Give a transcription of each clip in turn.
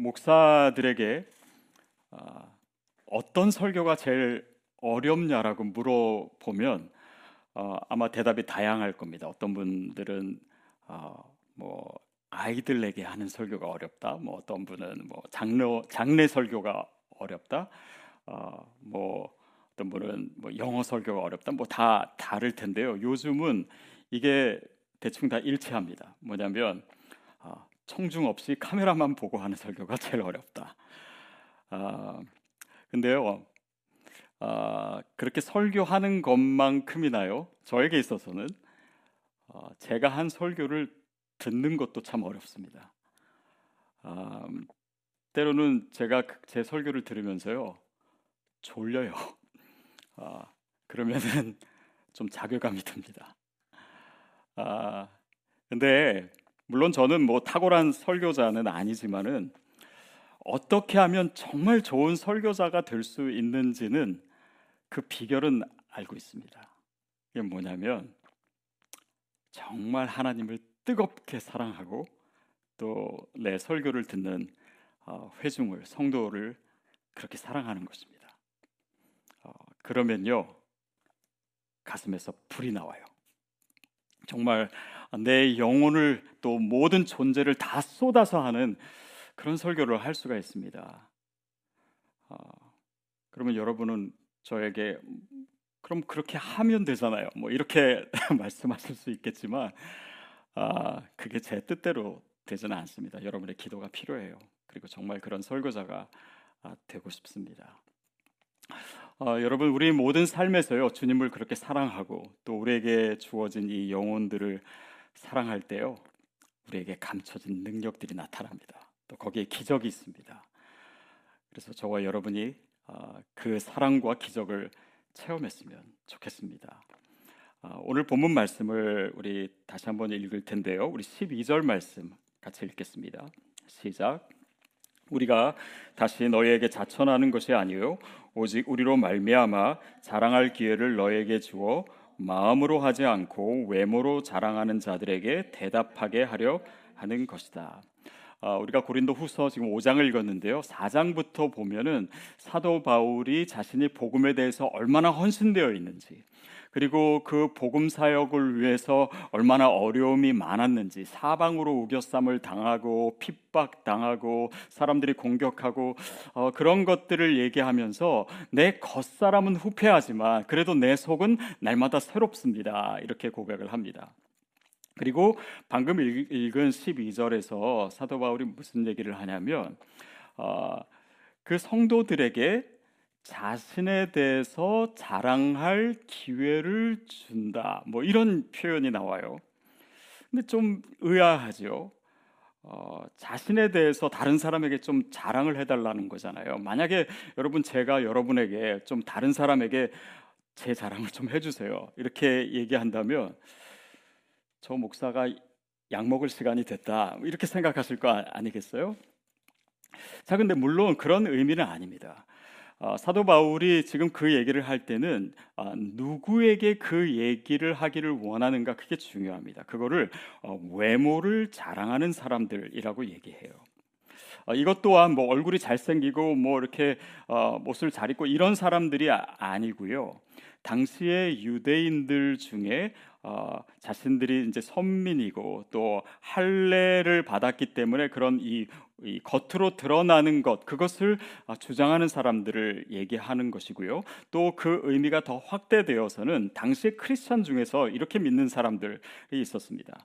목사들에게 어, 어떤 설교가 제일 어렵냐라고 물어보면 어, 아마 대답이 다양할 겁니다. 어떤 분들은 어, 뭐 아이들에게 하는 설교가 어렵다. 뭐 어떤 분은 뭐 장례 장례 설교가 어렵다. 어, 뭐 어떤 분은 뭐 영어 설교가 어렵다. 뭐 다 다를 텐데요. 요즘은 이게 대충 다 일치합니다. 뭐냐면 어, 청중 없이 카메라만 보고 하는 설교가 제일 어렵다. 아, 근데요, 아, 그렇게 설교하는 것만큼이나요, 저에게 있어서는 어, 제가 한 설교를 듣는 것도 참 어렵습니다. 아, 때로는 제가 그제 설교를 들으면서요, 졸려요. 아, 그러면은 좀 자괴감이 듭니다. 아, 근데 물론 저는 뭐 탁월한 설교자는 아니지만은 어떻게 하면 정말 좋은 설교자가 될 수 있는지는 그 비결은 알고 있습니다. 이게 뭐냐면 정말 하나님을 뜨겁게 사랑하고 또 내 설교를 듣는 어, 회중을 성도를 그렇게 사랑하는 것입니다. 어, 그러면요 가슴에서 불이 나와요. 정말 내 영혼을 또 모든 존재를 다 쏟아서 하는 그런 설교를 할 수가 있습니다. 어, 그러면 여러분은 저에게 그럼 그렇게 하면 되잖아요. 뭐 이렇게 말씀하실 수 있겠지만 아, 그게 제 뜻대로 되지는 않습니다. 여러분의 기도가 필요해요. 그리고 정말 그런 설교자가 아, 되고 싶습니다. 어, 여러분 우리 모든 삶에서요 주님을 그렇게 사랑하고 또 우리에게 주어진 이 영혼들을 사랑할 때요 우리에게 감춰진 능력들이 나타납니다. 또 거기에 기적이 있습니다. 그래서 저와 여러분이 어, 그 사랑과 기적을 체험했으면 좋겠습니다. 어, 오늘 본문 말씀을 우리 다시 한번 읽을 텐데요. 우리 12절 말씀 같이 읽겠습니다. 시작. 우리가 다시 너희에게 자천하는 것이 아니요 오직 우리로 말미암아 자랑할 기회를 너에게 주어 마음으로 하지 않고 외모로 자랑하는 자들에게 대답하게 하려 하는 것이다. 어, 우리가 고린도 후서 지금 5장을 읽었는데요. 4장부터 보면은 사도 바울이 자신이 복음에 대해서 얼마나 헌신되어 있는지 그리고 그 복음 사역을 위해서 얼마나 어려움이 많았는지 사방으로 우겨쌈을 당하고 핍박 당하고 사람들이 공격하고 어, 그런 것들을 얘기하면서 내 겉사람은 후패하지만 그래도 내 속은 날마다 새롭습니다. 이렇게 고백을 합니다. 그리고 방금 읽은 12절에서 사도 바울이 무슨 얘기를 하냐면 어, 그 성도들에게 자신에 대해서 자랑할 기회를 준다. 뭐 이런 표현이 나와요. 근데 좀 의아하죠. 어, 자신에 대해서 다른 사람에게 좀 자랑을 해달라는 거잖아요. 만약에 여러분 제가 여러분에게 좀 다른 사람에게 제 자랑을 좀 해주세요. 이렇게 얘기한다면 저 목사가 약 먹을 시간이 됐다. 이렇게 생각하실 거 아니겠어요? 자, 근데 물론 그런 의미는 아닙니다. 어, 사도 바울이 지금 그 얘기를 할 때는 어, 누구에게 그 얘기를 하기를 원하는가 그게 중요합니다. 그거를 어, 외모를 자랑하는 사람들이라고 얘기해요. 어, 이것 또한 뭐 얼굴이 잘생기고 뭐 이렇게 어, 옷을 잘 입고 이런 사람들이 아, 니고요 당시의 유대인들 중에 어, 자신들이 이제 선민이고 또 할례를 받았기 때문에 그런 이, 이 겉으로 드러나는 것 그것을 어, 주장하는 사람들을 얘기하는 것이고요. 또 그 의미가 더 확대되어서는 당시 크리스천 중에서 이렇게 믿는 사람들이 있었습니다.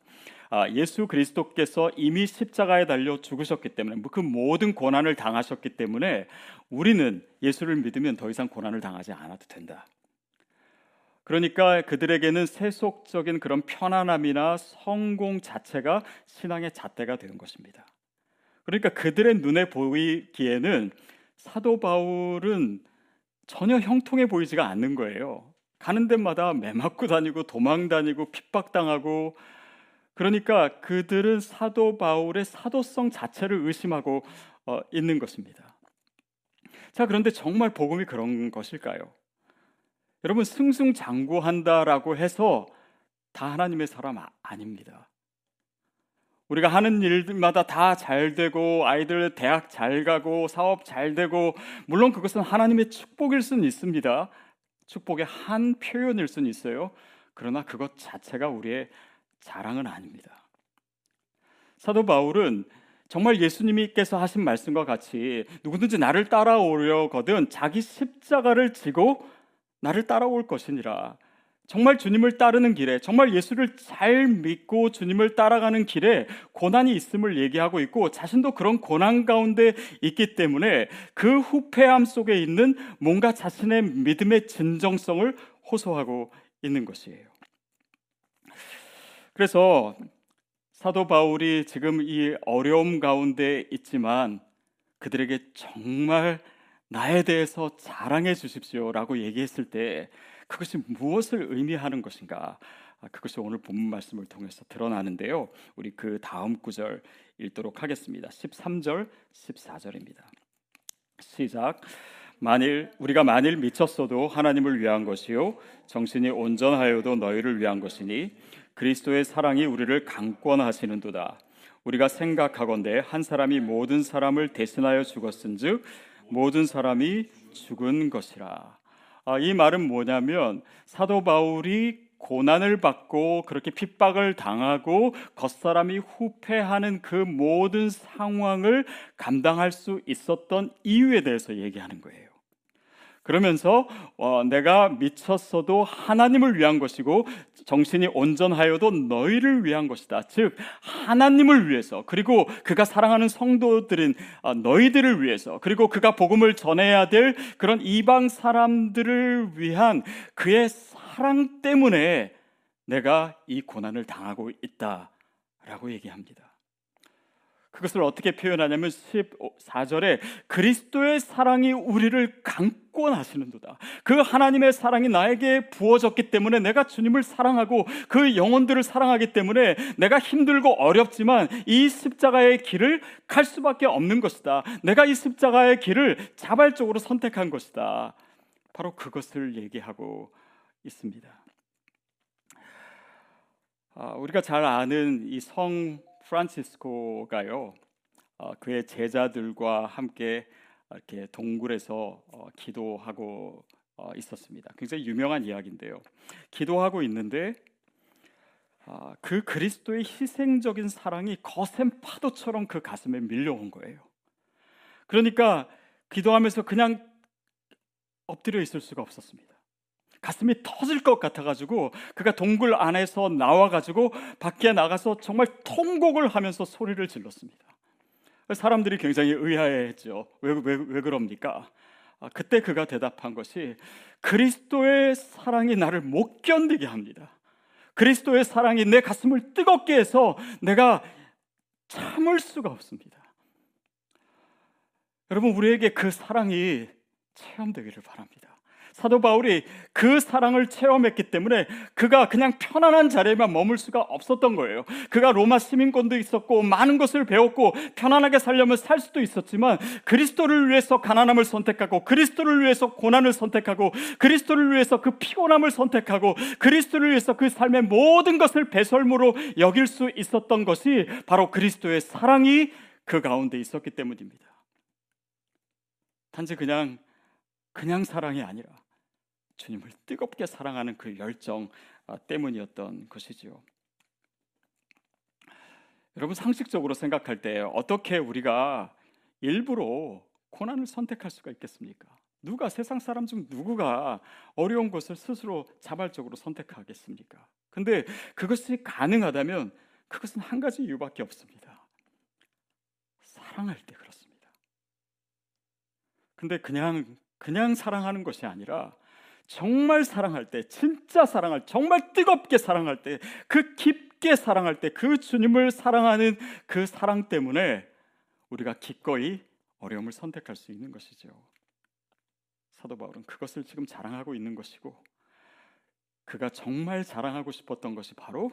아, 예수 그리스도께서 이미 십자가에 달려 죽으셨기 때문에 그 모든 고난을 당하셨기 때문에 우리는 예수를 믿으면 더 이상 고난을 당하지 않아도 된다. 그러니까 그들에게는 세속적인 그런 편안함이나 성공 자체가 신앙의 잣대가 되는 것입니다. 그러니까 그들의 눈에 보이기에는 사도 바울은 전혀 형통해 보이지가 않는 거예요. 가는 데마다 매 맞고 다니고 도망 다니고 핍박당하고 그러니까 그들은 사도 바울의 사도성 자체를 의심하고 어, 있는 것입니다. 자, 그런데 정말 복음이 그런 것일까요? 여러분 승승장구한다라고 해서 다 하나님의 사람 아, 아닙니다. 우리가 하는 일마다 다 잘 되고 아이들 대학 잘 가고 사업 잘 되고 물론 그것은 하나님의 축복일 수는 있습니다. 축복의 한 표현일 수는 있어요. 그러나 그것 자체가 우리의 자랑은 아닙니다. 사도 바울은 정말 예수님께서 하신 말씀과 같이 누구든지 나를 따라오려거든 자기 십자가를 지고 나를 따라올 것이니라. 정말 주님을 따르는 길에 정말 예수를 잘 믿고 주님을 따라가는 길에 고난이 있음을 얘기하고 있고 자신도 그런 고난 가운데 있기 때문에 그 후패함 속에 있는 뭔가 자신의 믿음의 진정성을 호소하고 있는 것이에요. 그래서 사도 바울이 지금 이 어려움 가운데 있지만 그들에게 정말 나에 대해서 자랑해 주십시오라고 얘기했을 때 그것이 무엇을 의미하는 것인가? 아, 그것이 오늘 본문 말씀을 통해서 드러나는데요. 우리 그 다음 구절 읽도록 하겠습니다. 13절, 14절입니다. 시작. 만일 우리가 만일 미쳤어도 하나님을 위한 것이요 정신이 온전하여도 너희를 위한 것이니 그리스도의 사랑이 우리를 강권하시는도다. 우리가 생각하건대 한 사람이 모든 사람을 대신하여 죽었은즉 모든 사람이 죽은 것이라. 아, 이 말은 뭐냐면 사도 바울이 고난을 받고 그렇게 핍박을 당하고 겉사람이 후패하는 그 모든 상황을 감당할 수 있었던 이유에 대해서 얘기하는 거예요. 그러면서 어, 내가 미쳤어도 하나님을 위한 것이고 정신이 온전하여도 너희를 위한 것이다. 즉 하나님을 위해서 그리고 그가 사랑하는 성도들인 어, 너희들을 위해서 그리고 그가 복음을 전해야 될 그런 이방 사람들을 위한 그의 사랑 때문에 내가 이 고난을 당하고 있다라고 얘기합니다. 그것을 어떻게 표현하냐면 14절에 그리스도의 사랑이 우리를 강권하시는도다. 그 하나님의 사랑이 나에게 부어졌기 때문에 내가 주님을 사랑하고 그 영혼들을 사랑하기 때문에 내가 힘들고 어렵지만 이 십자가의 길을 갈 수밖에 없는 것이다. 내가 이 십자가의 길을 자발적으로 선택한 것이다. 바로 그것을 얘기하고 있습니다. 아, 우리가 잘 아는 이 성 프란치스코가요 어, 그의 제자들과 함께 이렇게 동굴에서 어, 기도하고 어, 있었습니다. 굉장히 유명한 이야기인데요. 기도하고 있는데 아, 그 그리스도의 희생적인 사랑이 거센 파도처럼 그 가슴에 밀려온 거예요. 그러니까 기도하면서 그냥 엎드려 있을 수가 없었습니다. 가슴이 터질 것 같아가지고 그가 동굴 안에서 나와가지고 밖에 나가서 정말 통곡을 하면서 소리를 질렀습니다. 사람들이 굉장히 의아해했죠. 왜, 왜, 왜 그럽니까? 아, 그때 그가 대답한 것이 그리스도의 사랑이 나를 못 견디게 합니다. 그리스도의 사랑이 내 가슴을 뜨겁게 해서 내가 참을 수가 없습니다. 여러분, 우리에게 그 사랑이 체험되기를 바랍니다. 사도 바울이 그 사랑을 체험했기 때문에 그가 그냥 편안한 자리에만 머물 수가 없었던 거예요. 그가 로마 시민권도 있었고 많은 것을 배웠고 편안하게 살려면 살 수도 있었지만 그리스도를 위해서 가난함을 선택하고 그리스도를 위해서 고난을 선택하고 그리스도를 위해서 그 피곤함을 선택하고 그리스도를 위해서 그 삶의 모든 것을 배설물로 여길 수 있었던 것이 바로 그리스도의 사랑이 그 가운데 있었기 때문입니다. 단지 그냥 그냥 사랑이 아니라 주님을 뜨겁게 사랑하는 그 열정 아, 때문이었던 것이지요. 여러분 상식적으로 생각할 때 어떻게 우리가 일부러 고난을 선택할 수가 있겠습니까? 누가 세상 사람 중 누구가 어려운 것을 스스로 자발적으로 선택하겠습니까? 근데 그것이 가능하다면 그것은 한 가지 이유밖에 없습니다. 사랑할 때 그렇습니다. 근데 그냥 그냥 사랑하는 것이 아니라 정말 사랑할 때, 진짜 사랑할, 정말 뜨겁게 사랑할 때, 그 깊게 사랑할 때, 그 주님을 사랑하는 그 사랑 때문에 우리가 기꺼이 어려움을 선택할 수 있는 것이죠. 사도 바울은 그것을 지금 자랑하고 있는 것이고, 그가 정말 자랑하고 싶었던 것이 바로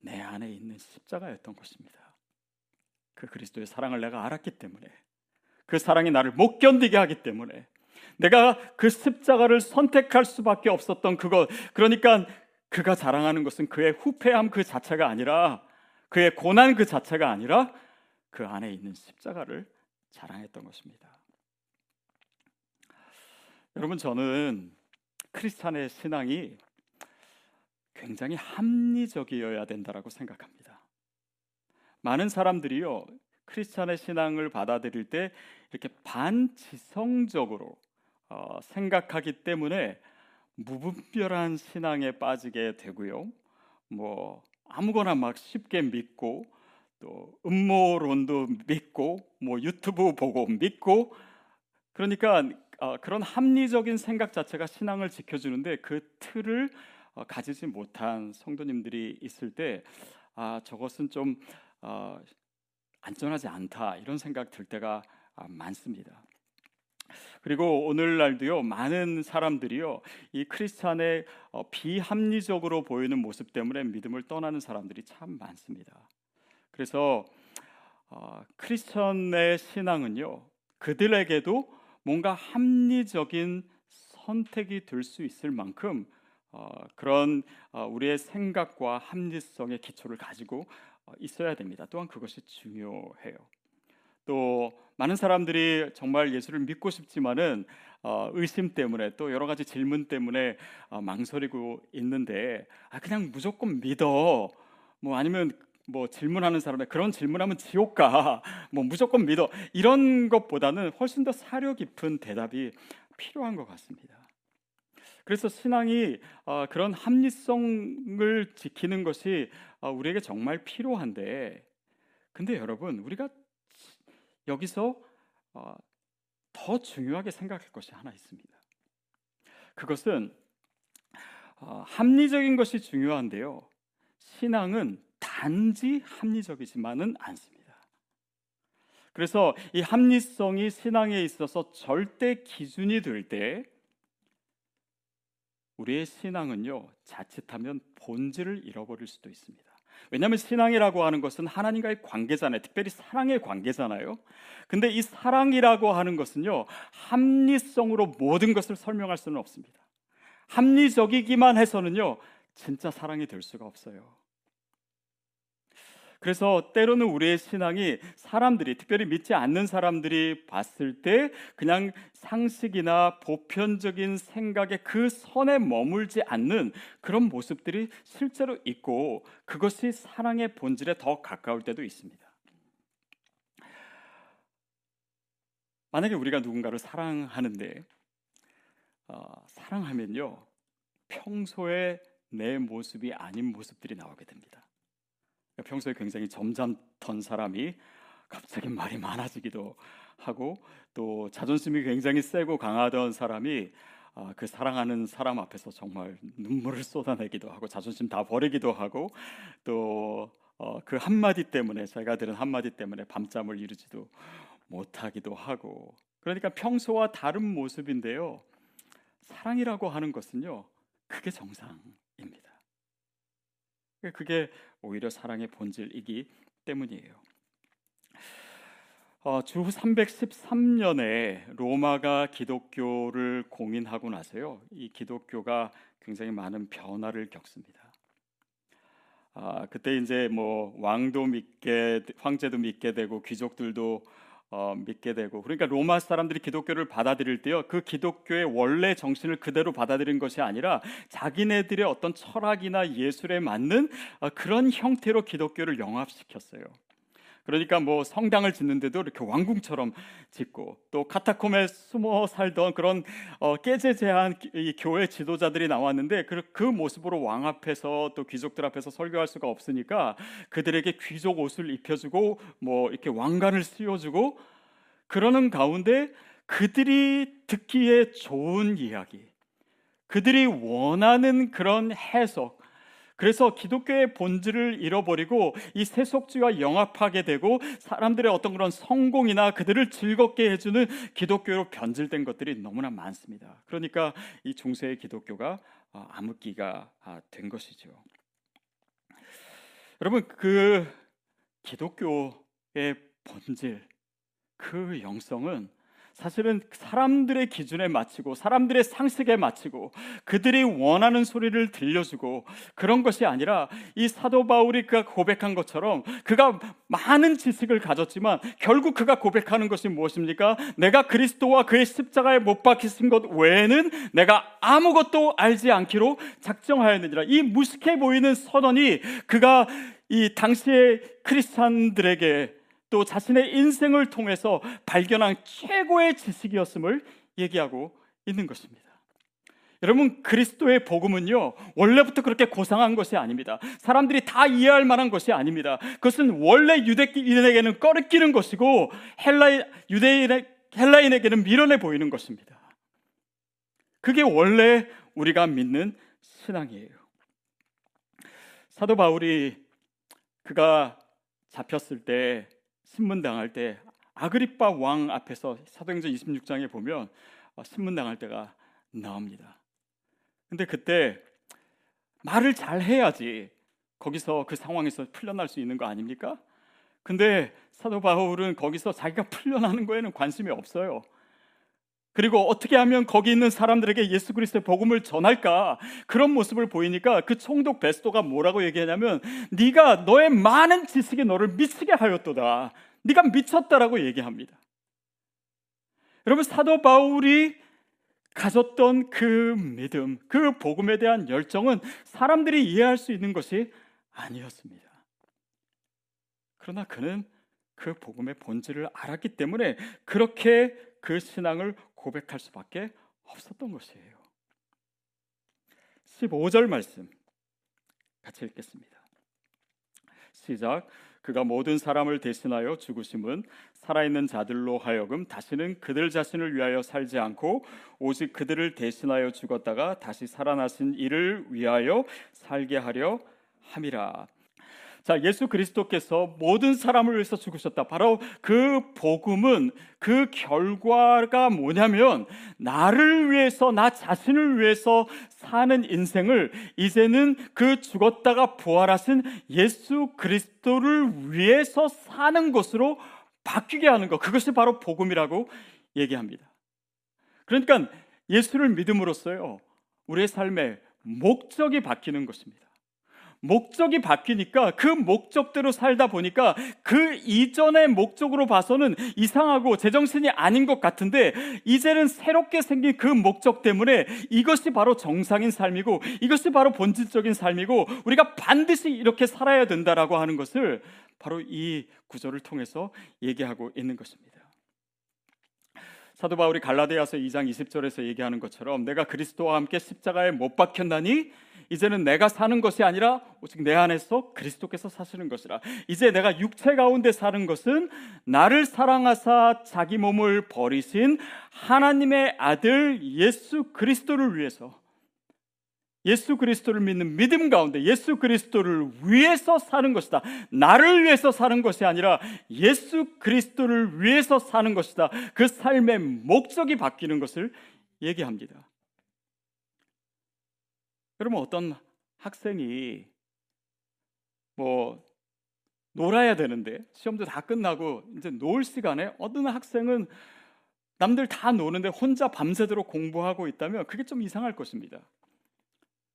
내 안에 있는 십자가였던 것입니다. 그 그리스도의 사랑을 내가 알았기 때문에, 그 사랑이 나를 못 견디게 하기 때문에, 내가 그 십자가를 선택할 수밖에 없었던 그것. 그러니까 그가 자랑하는 것은 그의 후패함 그 자체가 아니라 그의 고난 그 자체가 아니라 그 안에 있는 십자가를 자랑했던 것입니다. 여러분 저는 크리스찬의 신앙이 굉장히 합리적이어야 된다라고 생각합니다. 많은 사람들이요 크리스찬의 신앙을 받아들일 때 이렇게 반지성적으로 어, 생각하기 때문에 무분별한 신앙에 빠지게 되고요. 뭐 아무거나 막 쉽게 믿고 또 음모론도 믿고 뭐 유튜브 보고 믿고 그러니까 어, 그런 합리적인 생각 자체가 신앙을 지켜주는데 그 틀을 어, 가지지 못한 성도님들이 있을 때 아, 저것은 좀 어, 안전하지 않다 이런 생각 들 때가 아, 많습니다. 그리고 오늘날도요 많은 사람들이요 이 크리스찬의 어, 비합리적으로 보이는 모습 때문에 믿음을 떠나는 사람들이 참 많습니다. 그래서 어, 크리스천의 신앙은요 그들에게도 뭔가 합리적인 선택이 될 수 있을 만큼 어, 그런 어, 우리의 생각과 합리성의 기초를 가지고 어, 있어야 됩니다. 또한 그것이 중요해요. 또 많은 사람들이 정말 예수를 믿고 싶지만은 어, 의심 때문에 또 여러 가지 질문 때문에 어, 망설이고 있는데 아 그냥 무조건 믿어 뭐 아니면 뭐 질문하는 사람에 그런 질문하면 지옥 가. 뭐 무조건 믿어. 이런 것보다는 훨씬 더 사려 깊은 대답이 필요한 것 같습니다. 그래서 신앙이 어, 그런 합리성을 지키는 것이 어, 우리에게 정말 필요한데, 근데 여러분 우리가 여기서 어, 더 중요하게 생각할 것이 하나 있습니다. 그것은 합리적인 것이 중요한데요. 신앙은 단지 합리적이지만은 않습니다. 그래서 이 합리성이 신앙에 있어서 절대 기준이 될 때 우리의 신앙은요 자칫하면 본질을 잃어버릴 수도 있습니다. 왜냐하면 신앙이라고 하는 것은 하나님과의 관계잖아요. 특별히 사랑의 관계잖아요. 근데 이 사랑이라고 하는 것은요 합리성으로 모든 것을 설명할 수는 없습니다. 합리적이기만 해서는요 진짜 사랑이 될 수가 없어요. 그래서 때로는 우리의 신앙이 사람들이 특별히 믿지 않는 사람들이 봤을 때 그냥 상식이나 보편적인 생각에 그 선에 머물지 않는 그런 모습들이 실제로 있고 그것이 사랑의 본질에 더 가까울 때도 있습니다. 만약에 우리가 누군가를 사랑하는데 어, 사랑하면요 평소에 내 모습이 아닌 모습들이 나오게 됩니다. 평소에 굉장히 점잖던 사람이 갑자기 말이 많아지기도 하고 또 자존심이 굉장히 세고 강하던 사람이 아, 그 사랑하는 사람 앞에서 정말 눈물을 쏟아내기도 하고 자존심 다 버리기도 하고 또그 어, 한마디 때문에 제가 들은 한마디 때문에 밤잠을 이루지도 못하기도 하고 그러니까 평소와 다른 모습인데요 사랑이라고 하는 것은요 그게 정상입니다. 그게 오히려 사랑의 본질이기 때문이에요. 어, 주 313년에 로마가 기독교를 공인하고 나서요, 이 기독교가 굉장히 많은 변화를 겪습니다. 아, 그때 이제 뭐 왕도 믿게, 황제도 믿게 되고 귀족들도 어, 믿게 되고 그러니까 로마 사람들이 기독교를 받아들일 때요 그 기독교의 원래 정신을 그대로 받아들인 것이 아니라 자기네들의 어떤 철학이나 예술에 맞는 어, 그런 형태로 기독교를 영합시켰어요. 그러니까 뭐 성당을 짓는데도 이렇게 왕궁처럼 짓고 또 카타콤에 숨어 살던 그런 어, 깨제제한 이 교회 지도자들이 나왔는데 그, 그 모습으로 왕 앞에서 또 귀족들 앞에서 설교할 수가 없으니까 그들에게 귀족 옷을 입혀주고 뭐 이렇게 왕관을 씌워주고 그러는 가운데 그들이 듣기에 좋은 이야기, 그들이 원하는 그런 해석, 그래서 기독교의 본질을 잃어버리고 이 세속주의와 영합하게 되고 사람들의 어떤 그런 성공이나 그들을 즐겁게 해주는 기독교로 변질된 것들이 너무나 많습니다. 그러니까 이 중세의 기독교가 어, 암흑기가 아, 된 것이죠. 여러분 그 기독교의 본질 그 영성은 사실은 사람들의 기준에 맞추고 사람들의 상식에 맞추고 그들이 원하는 소리를 들려주고 그런 것이 아니라 이 사도 바울이 그가 고백한 것처럼 그가 많은 지식을 가졌지만 결국 그가 고백하는 것이 무엇입니까? 내가 그리스도와 그의 십자가에 못 박히신 것 외에는 내가 아무것도 알지 않기로 작정하였느니라. 이 무식해 보이는 선언이 그가 이 당시의 크리스찬들에게 또 자신의 인생을 통해서 발견한 최고의 지식이었음을 얘기하고 있는 것입니다. 여러분 그리스도의 복음은요 원래부터 그렇게 고상한 것이 아닙니다. 사람들이 다 이해할 만한 것이 아닙니다. 그것은 원래 유대인에게는 꺼리끼는 것이고 헬라 유대인 헬라인에게는 미련해 보이는 것입니다. 그게 원래 우리가 믿는 신앙이에요. 사도 바울이 그가 잡혔을 때 신문 당할 때 아그리빠 왕 앞에서 사도행전 26장에 보면 어, 신문 당할 때가 나옵니다. 근데 그때 말을 잘 해야지 거기서 그 상황에서 풀려날 수 있는 거 아닙니까? 근데 사도 바울은 거기서 자기가 풀려나는 거에는 관심이 없어요. 그리고 어떻게 하면 거기 있는 사람들에게 예수 그리스도의 복음을 전할까? 그런 모습을 보이니까 그 총독 베스토가 뭐라고 얘기하냐면 네가 너의 많은 지식이 너를 미치게 하였도다. 네가 미쳤다라고 얘기합니다. 여러분 사도 바울이 가졌던 그 믿음 그 복음에 대한 열정은 사람들이 이해할 수 있는 것이 아니었습니다. 그러나 그는 그 복음의 본질을 알았기 때문에 그렇게 그 신앙을 고백할 수밖에 없었던 것이에요. 15절 말씀 같이 읽겠습니다. 시작. 그가 모든 사람을 대신하여 죽으심은 살아있는 자들로 하여금 다시는 그들 자신을 위하여 살지 않고 오직 그들을 대신하여 죽었다가 다시 살아나신 이를 위하여 살게 하려 함이라. 자, 예수 그리스도께서 모든 사람을 위해서 죽으셨다. 바로 그 복음은 그 결과가 뭐냐면 나를 위해서 나 자신을 위해서 사는 인생을 이제는 그 죽었다가 부활하신 예수 그리스도를 위해서 사는 것으로 바뀌게 하는 것. 그것이 바로 복음이라고 얘기합니다. 그러니까 예수를 믿음으로써요. 우리의 삶의 목적이 바뀌는 것입니다. 목적이 바뀌니까 그 목적대로 살다 보니까 그 이전의 목적으로 봐서는 이상하고 제정신이 아닌 것 같은데 이제는 새롭게 생긴 그 목적 때문에 이것이 바로 정상인 삶이고 이것이 바로 본질적인 삶이고 우리가 반드시 이렇게 살아야 된다라고 하는 것을 바로 이 구절을 통해서 얘기하고 있는 것입니다. 사도 바울이 갈라디아서 2장 20절에서 얘기하는 것처럼 내가 그리스도와 함께 십자가에 못 박혔나니 이제는 내가 사는 것이 아니라 오직 내 안에서 그리스도께서 사시는 것이라. 이제 내가 육체 가운데 사는 것은 나를 사랑하사 자기 몸을 버리신 하나님의 아들 예수 그리스도를 위해서 예수 그리스도를 믿는 믿음 가운데 예수 그리스도를 위해서 사는 것이다. 나를 위해서 사는 것이 아니라 예수 그리스도를 위해서 사는 것이다. 그 삶의 목적이 바뀌는 것을 얘기합니다. 그러면 어떤 학생이 뭐 놀아야 되는데 시험도 다 끝나고 이제 놀 시간에 어떤 학생은 남들 다 노는데 혼자 밤새도록 공부하고 있다면 그게 좀 이상할 것입니다.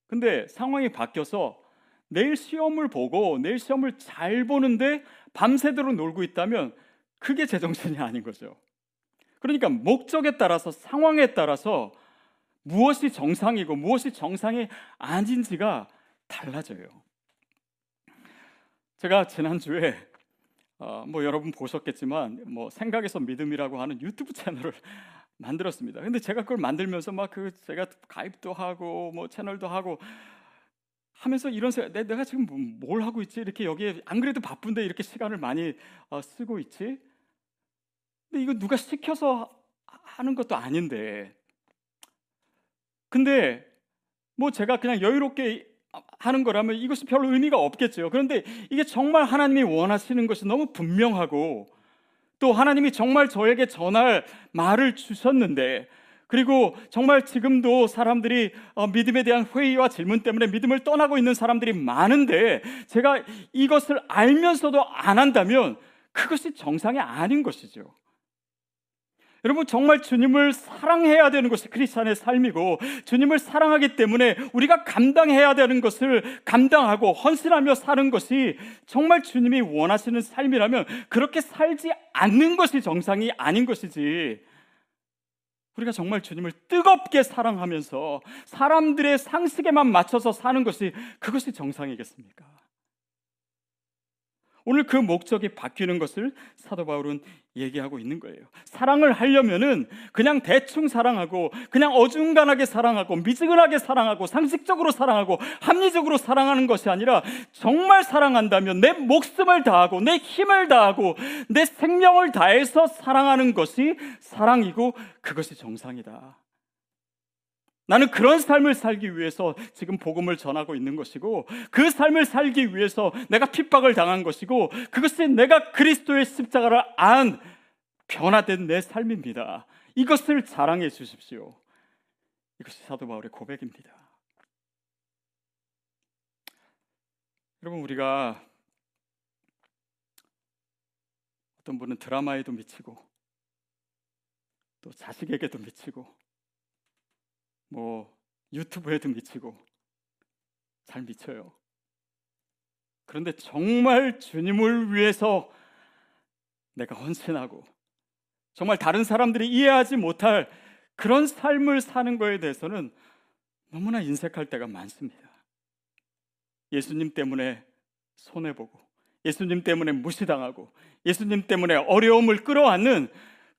근데 상황이 바뀌어서 내일 시험을 보고 내일 시험을 잘 보는데 밤새도록 놀고 있다면 그게 제정신이 아닌 거죠. 그러니까 목적에 따라서 상황에 따라서 무엇이 정상이고 무엇이 정상이 아닌지가 달라져요. 제가 지난주에 어, 뭐 여러분 보셨겠지만 뭐 생각에서 믿음이라고 하는 유튜브 채널을 만들었습니다. 근데 제가 그걸 만들면서 막 그 제가 가입도 하고 뭐 채널도 하고 하면서 이런 생각, 내가 지금 뭐, 뭘 하고 있지? 이렇게 여기에 안 그래도 바쁜데 이렇게 시간을 많이 어, 쓰고 있지? 근데 이거 누가 시켜서 하는 것도 아닌데 근데 뭐 제가 그냥 여유롭게 하는 거라면 이것이 별로 의미가 없겠죠. 그런데 이게 정말 하나님이 원하시는 것이 너무 분명하고 또 하나님이 정말 저에게 전할 말을 주셨는데 그리고 정말 지금도 사람들이 어, 믿음에 대한 회의와 질문 때문에 믿음을 떠나고 있는 사람들이 많은데 제가 이것을 알면서도 안 한다면 그것이 정상이 아닌 것이죠. 여러분 정말 주님을 사랑해야 되는 것이 크리스천의 삶이고 주님을 사랑하기 때문에 우리가 감당해야 되는 것을 감당하고 헌신하며 사는 것이 정말 주님이 원하시는 삶이라면 그렇게 살지 않는 것이 정상이 아닌 것이지. 우리가 정말 주님을 뜨겁게 사랑하면서 사람들의 상식에만 맞춰서 사는 것이 그것이 정상이겠습니까? 오늘 그 목적이 바뀌는 것을 사도 바울은 얘기하고 있는 거예요. 사랑을 하려면은 그냥 대충 사랑하고 그냥 어중간하게 사랑하고 미지근하게 사랑하고 상식적으로 사랑하고 합리적으로 사랑하는 것이 아니라 정말 사랑한다면 내 목숨을 다하고 내 힘을 다하고 내 생명을 다해서 사랑하는 것이 사랑이고 그것이 정상이다. 나는 그런 삶을 살기 위해서 지금 복음을 전하고 있는 것이고 그 삶을 살기 위해서 내가 핍박을 당한 것이고 그것이 내가 그리스도의 십자가를 안 변화된 내 삶입니다. 이것을 자랑해 주십시오. 이것이 사도 바울의 고백입니다. 여러분 우리가 어떤 분은 드라마에도 미치고 또 자식에게도 미치고 뭐 유튜브에도 미치고 잘 미쳐요. 그런데 정말 주님을 위해서 내가 헌신하고 정말 다른 사람들이 이해하지 못할 그런 삶을 사는 거에 대해서는 너무나 인색할 때가 많습니다. 예수님 때문에 손해보고, 예수님 때문에 무시당하고, 예수님 때문에 어려움을 끌어안는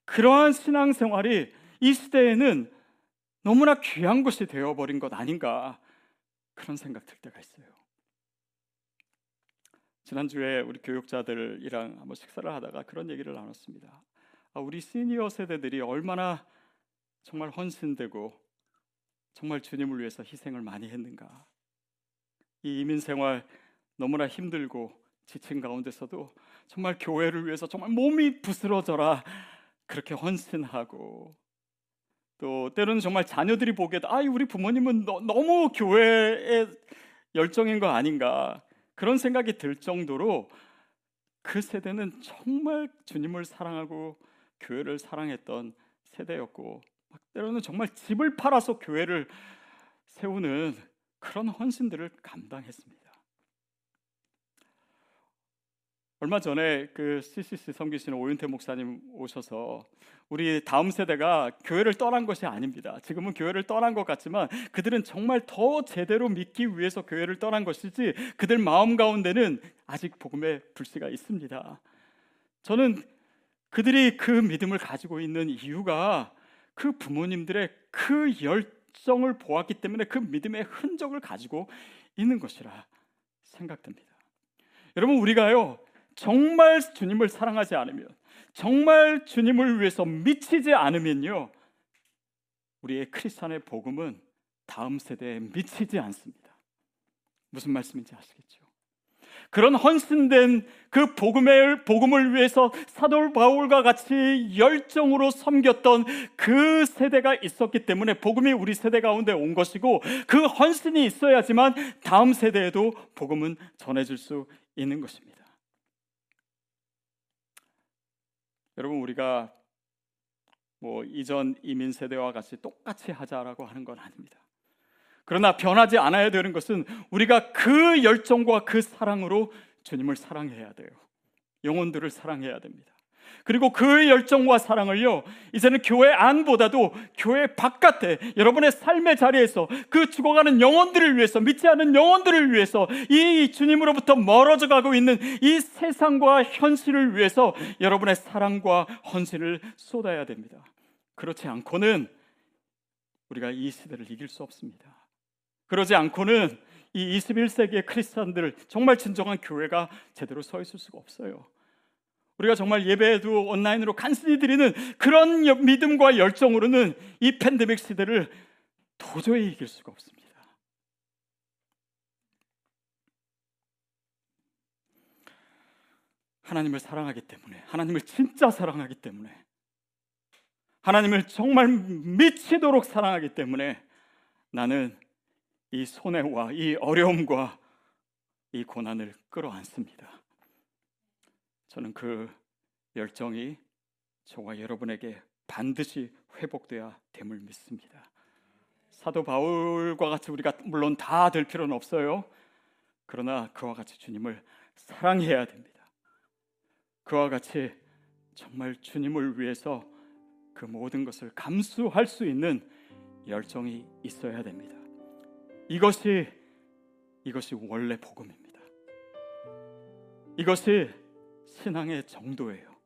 그러한 신앙생활이 이 시대에는 너무나 귀한 것이 되어버린 것 아닌가 그런 생각 들 때가 있어요. 지난주에 우리 교육자들이랑 한번 식사를 하다가 그런 얘기를 나눴습니다. 아, 우리 시니어 세대들이 얼마나 정말 헌신되고 정말 주님을 위해서 희생을 많이 했는가. 이 이민 생활 너무나 힘들고 지친 가운데서도 정말 교회를 위해서 정말 몸이 부스러져라 그렇게 헌신하고 또 때로는 정말 자녀들이 보기에도 아 우리 부모님은 너, 너무 교회에 열정인 거 아닌가 그런 생각이 들 정도로 그 세대는 정말 주님을 사랑하고 교회를 사랑했던 세대였고 때로는 정말 집을 팔아서 교회를 세우는 그런 헌신들을 감당했습니다. 얼마 전에 그 CCC 섬기시는 오윤태 목사님 오셔서 우리 다음 세대가 교회를 떠난 것이 아닙니다. 지금은 교회를 떠난 것 같지만 그들은 정말 더 제대로 믿기 위해서 교회를 떠난 것이지 그들 마음 가운데는 아직 복음의 불씨가 있습니다. 저는 그들이 그 믿음을 가지고 있는 이유가 그 부모님들의 그 열정을 보았기 때문에 그 믿음의 흔적을 가지고 있는 것이라 생각됩니다. 여러분 우리가요 정말 주님을 사랑하지 않으면, 정말 주님을 위해서 미치지 않으면요, 우리의 크리스천의 복음은 다음 세대에 미치지 않습니다. 무슨 말씀인지 아시겠죠? 그런 헌신된 그 복음을, 복음을 위해서 사도 바울과 같이 열정으로 섬겼던 그 세대가 있었기 때문에 복음이 우리 세대 가운데 온 것이고 그 헌신이 있어야지만 다음 세대에도 복음은 전해질 수 있는 것입니다. 여러분 우리가 뭐 이전 이민 세대와 같이 똑같이 하자라고 하는 건 아닙니다. 그러나 변하지 않아야 되는 것은 우리가 그 열정과 그 사랑으로 주님을 사랑해야 돼요. 영혼들을 사랑해야 됩니다. 그리고 그 열정과 사랑을요, 이제는 교회 안보다도 교회 바깥에 여러분의 삶의 자리에서 그 죽어가는 영혼들을 위해서, 믿지 않은 영혼들을 위해서, 이 주님으로부터 멀어져 가고 있는 이 세상과 현실을 위해서 여러분의 사랑과 헌신을 쏟아야 됩니다. 그렇지 않고는 우리가 이 시대를 이길 수 없습니다. 그러지 않고는 이 21세기의 크리스천들 정말 진정한 교회가 제대로 서 있을 수가 없어요. 우리가 정말 예배에도 온라인으로 간신히 드리는 그런 믿음과 열정으로는 이 팬데믹 시대를 도저히 이길 수가 없습니다. 하나님을 사랑하기 때문에, 하나님을 진짜 사랑하기 때문에, 하나님을 정말 미치도록 사랑하기 때문에 나는 이 손해와 이 어려움과 이 고난을 끌어안습니다. 저는 그 열정이 저와 여러분에게 반드시 회복돼야 됨을 믿습니다. 사도 바울과 같이 우리가 물론 다 될 필요는 없어요. 그러나 그와 같이 주님을 사랑해야 됩니다. 그와 같이 정말 주님을 위해서 그 모든 것을 감수할 수 있는 열정이 있어야 됩니다. 이것이 이것이 원래 복음입니다. 이것이 신앙의 정도예요.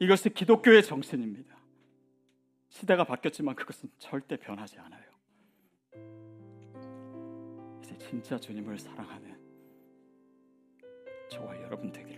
이것이 기독교의 정신입니다. 시대가 바뀌었지만 그것은 절대 변하지 않아요. 이제 진짜 주님을 사랑하는 저와 여러분 되길.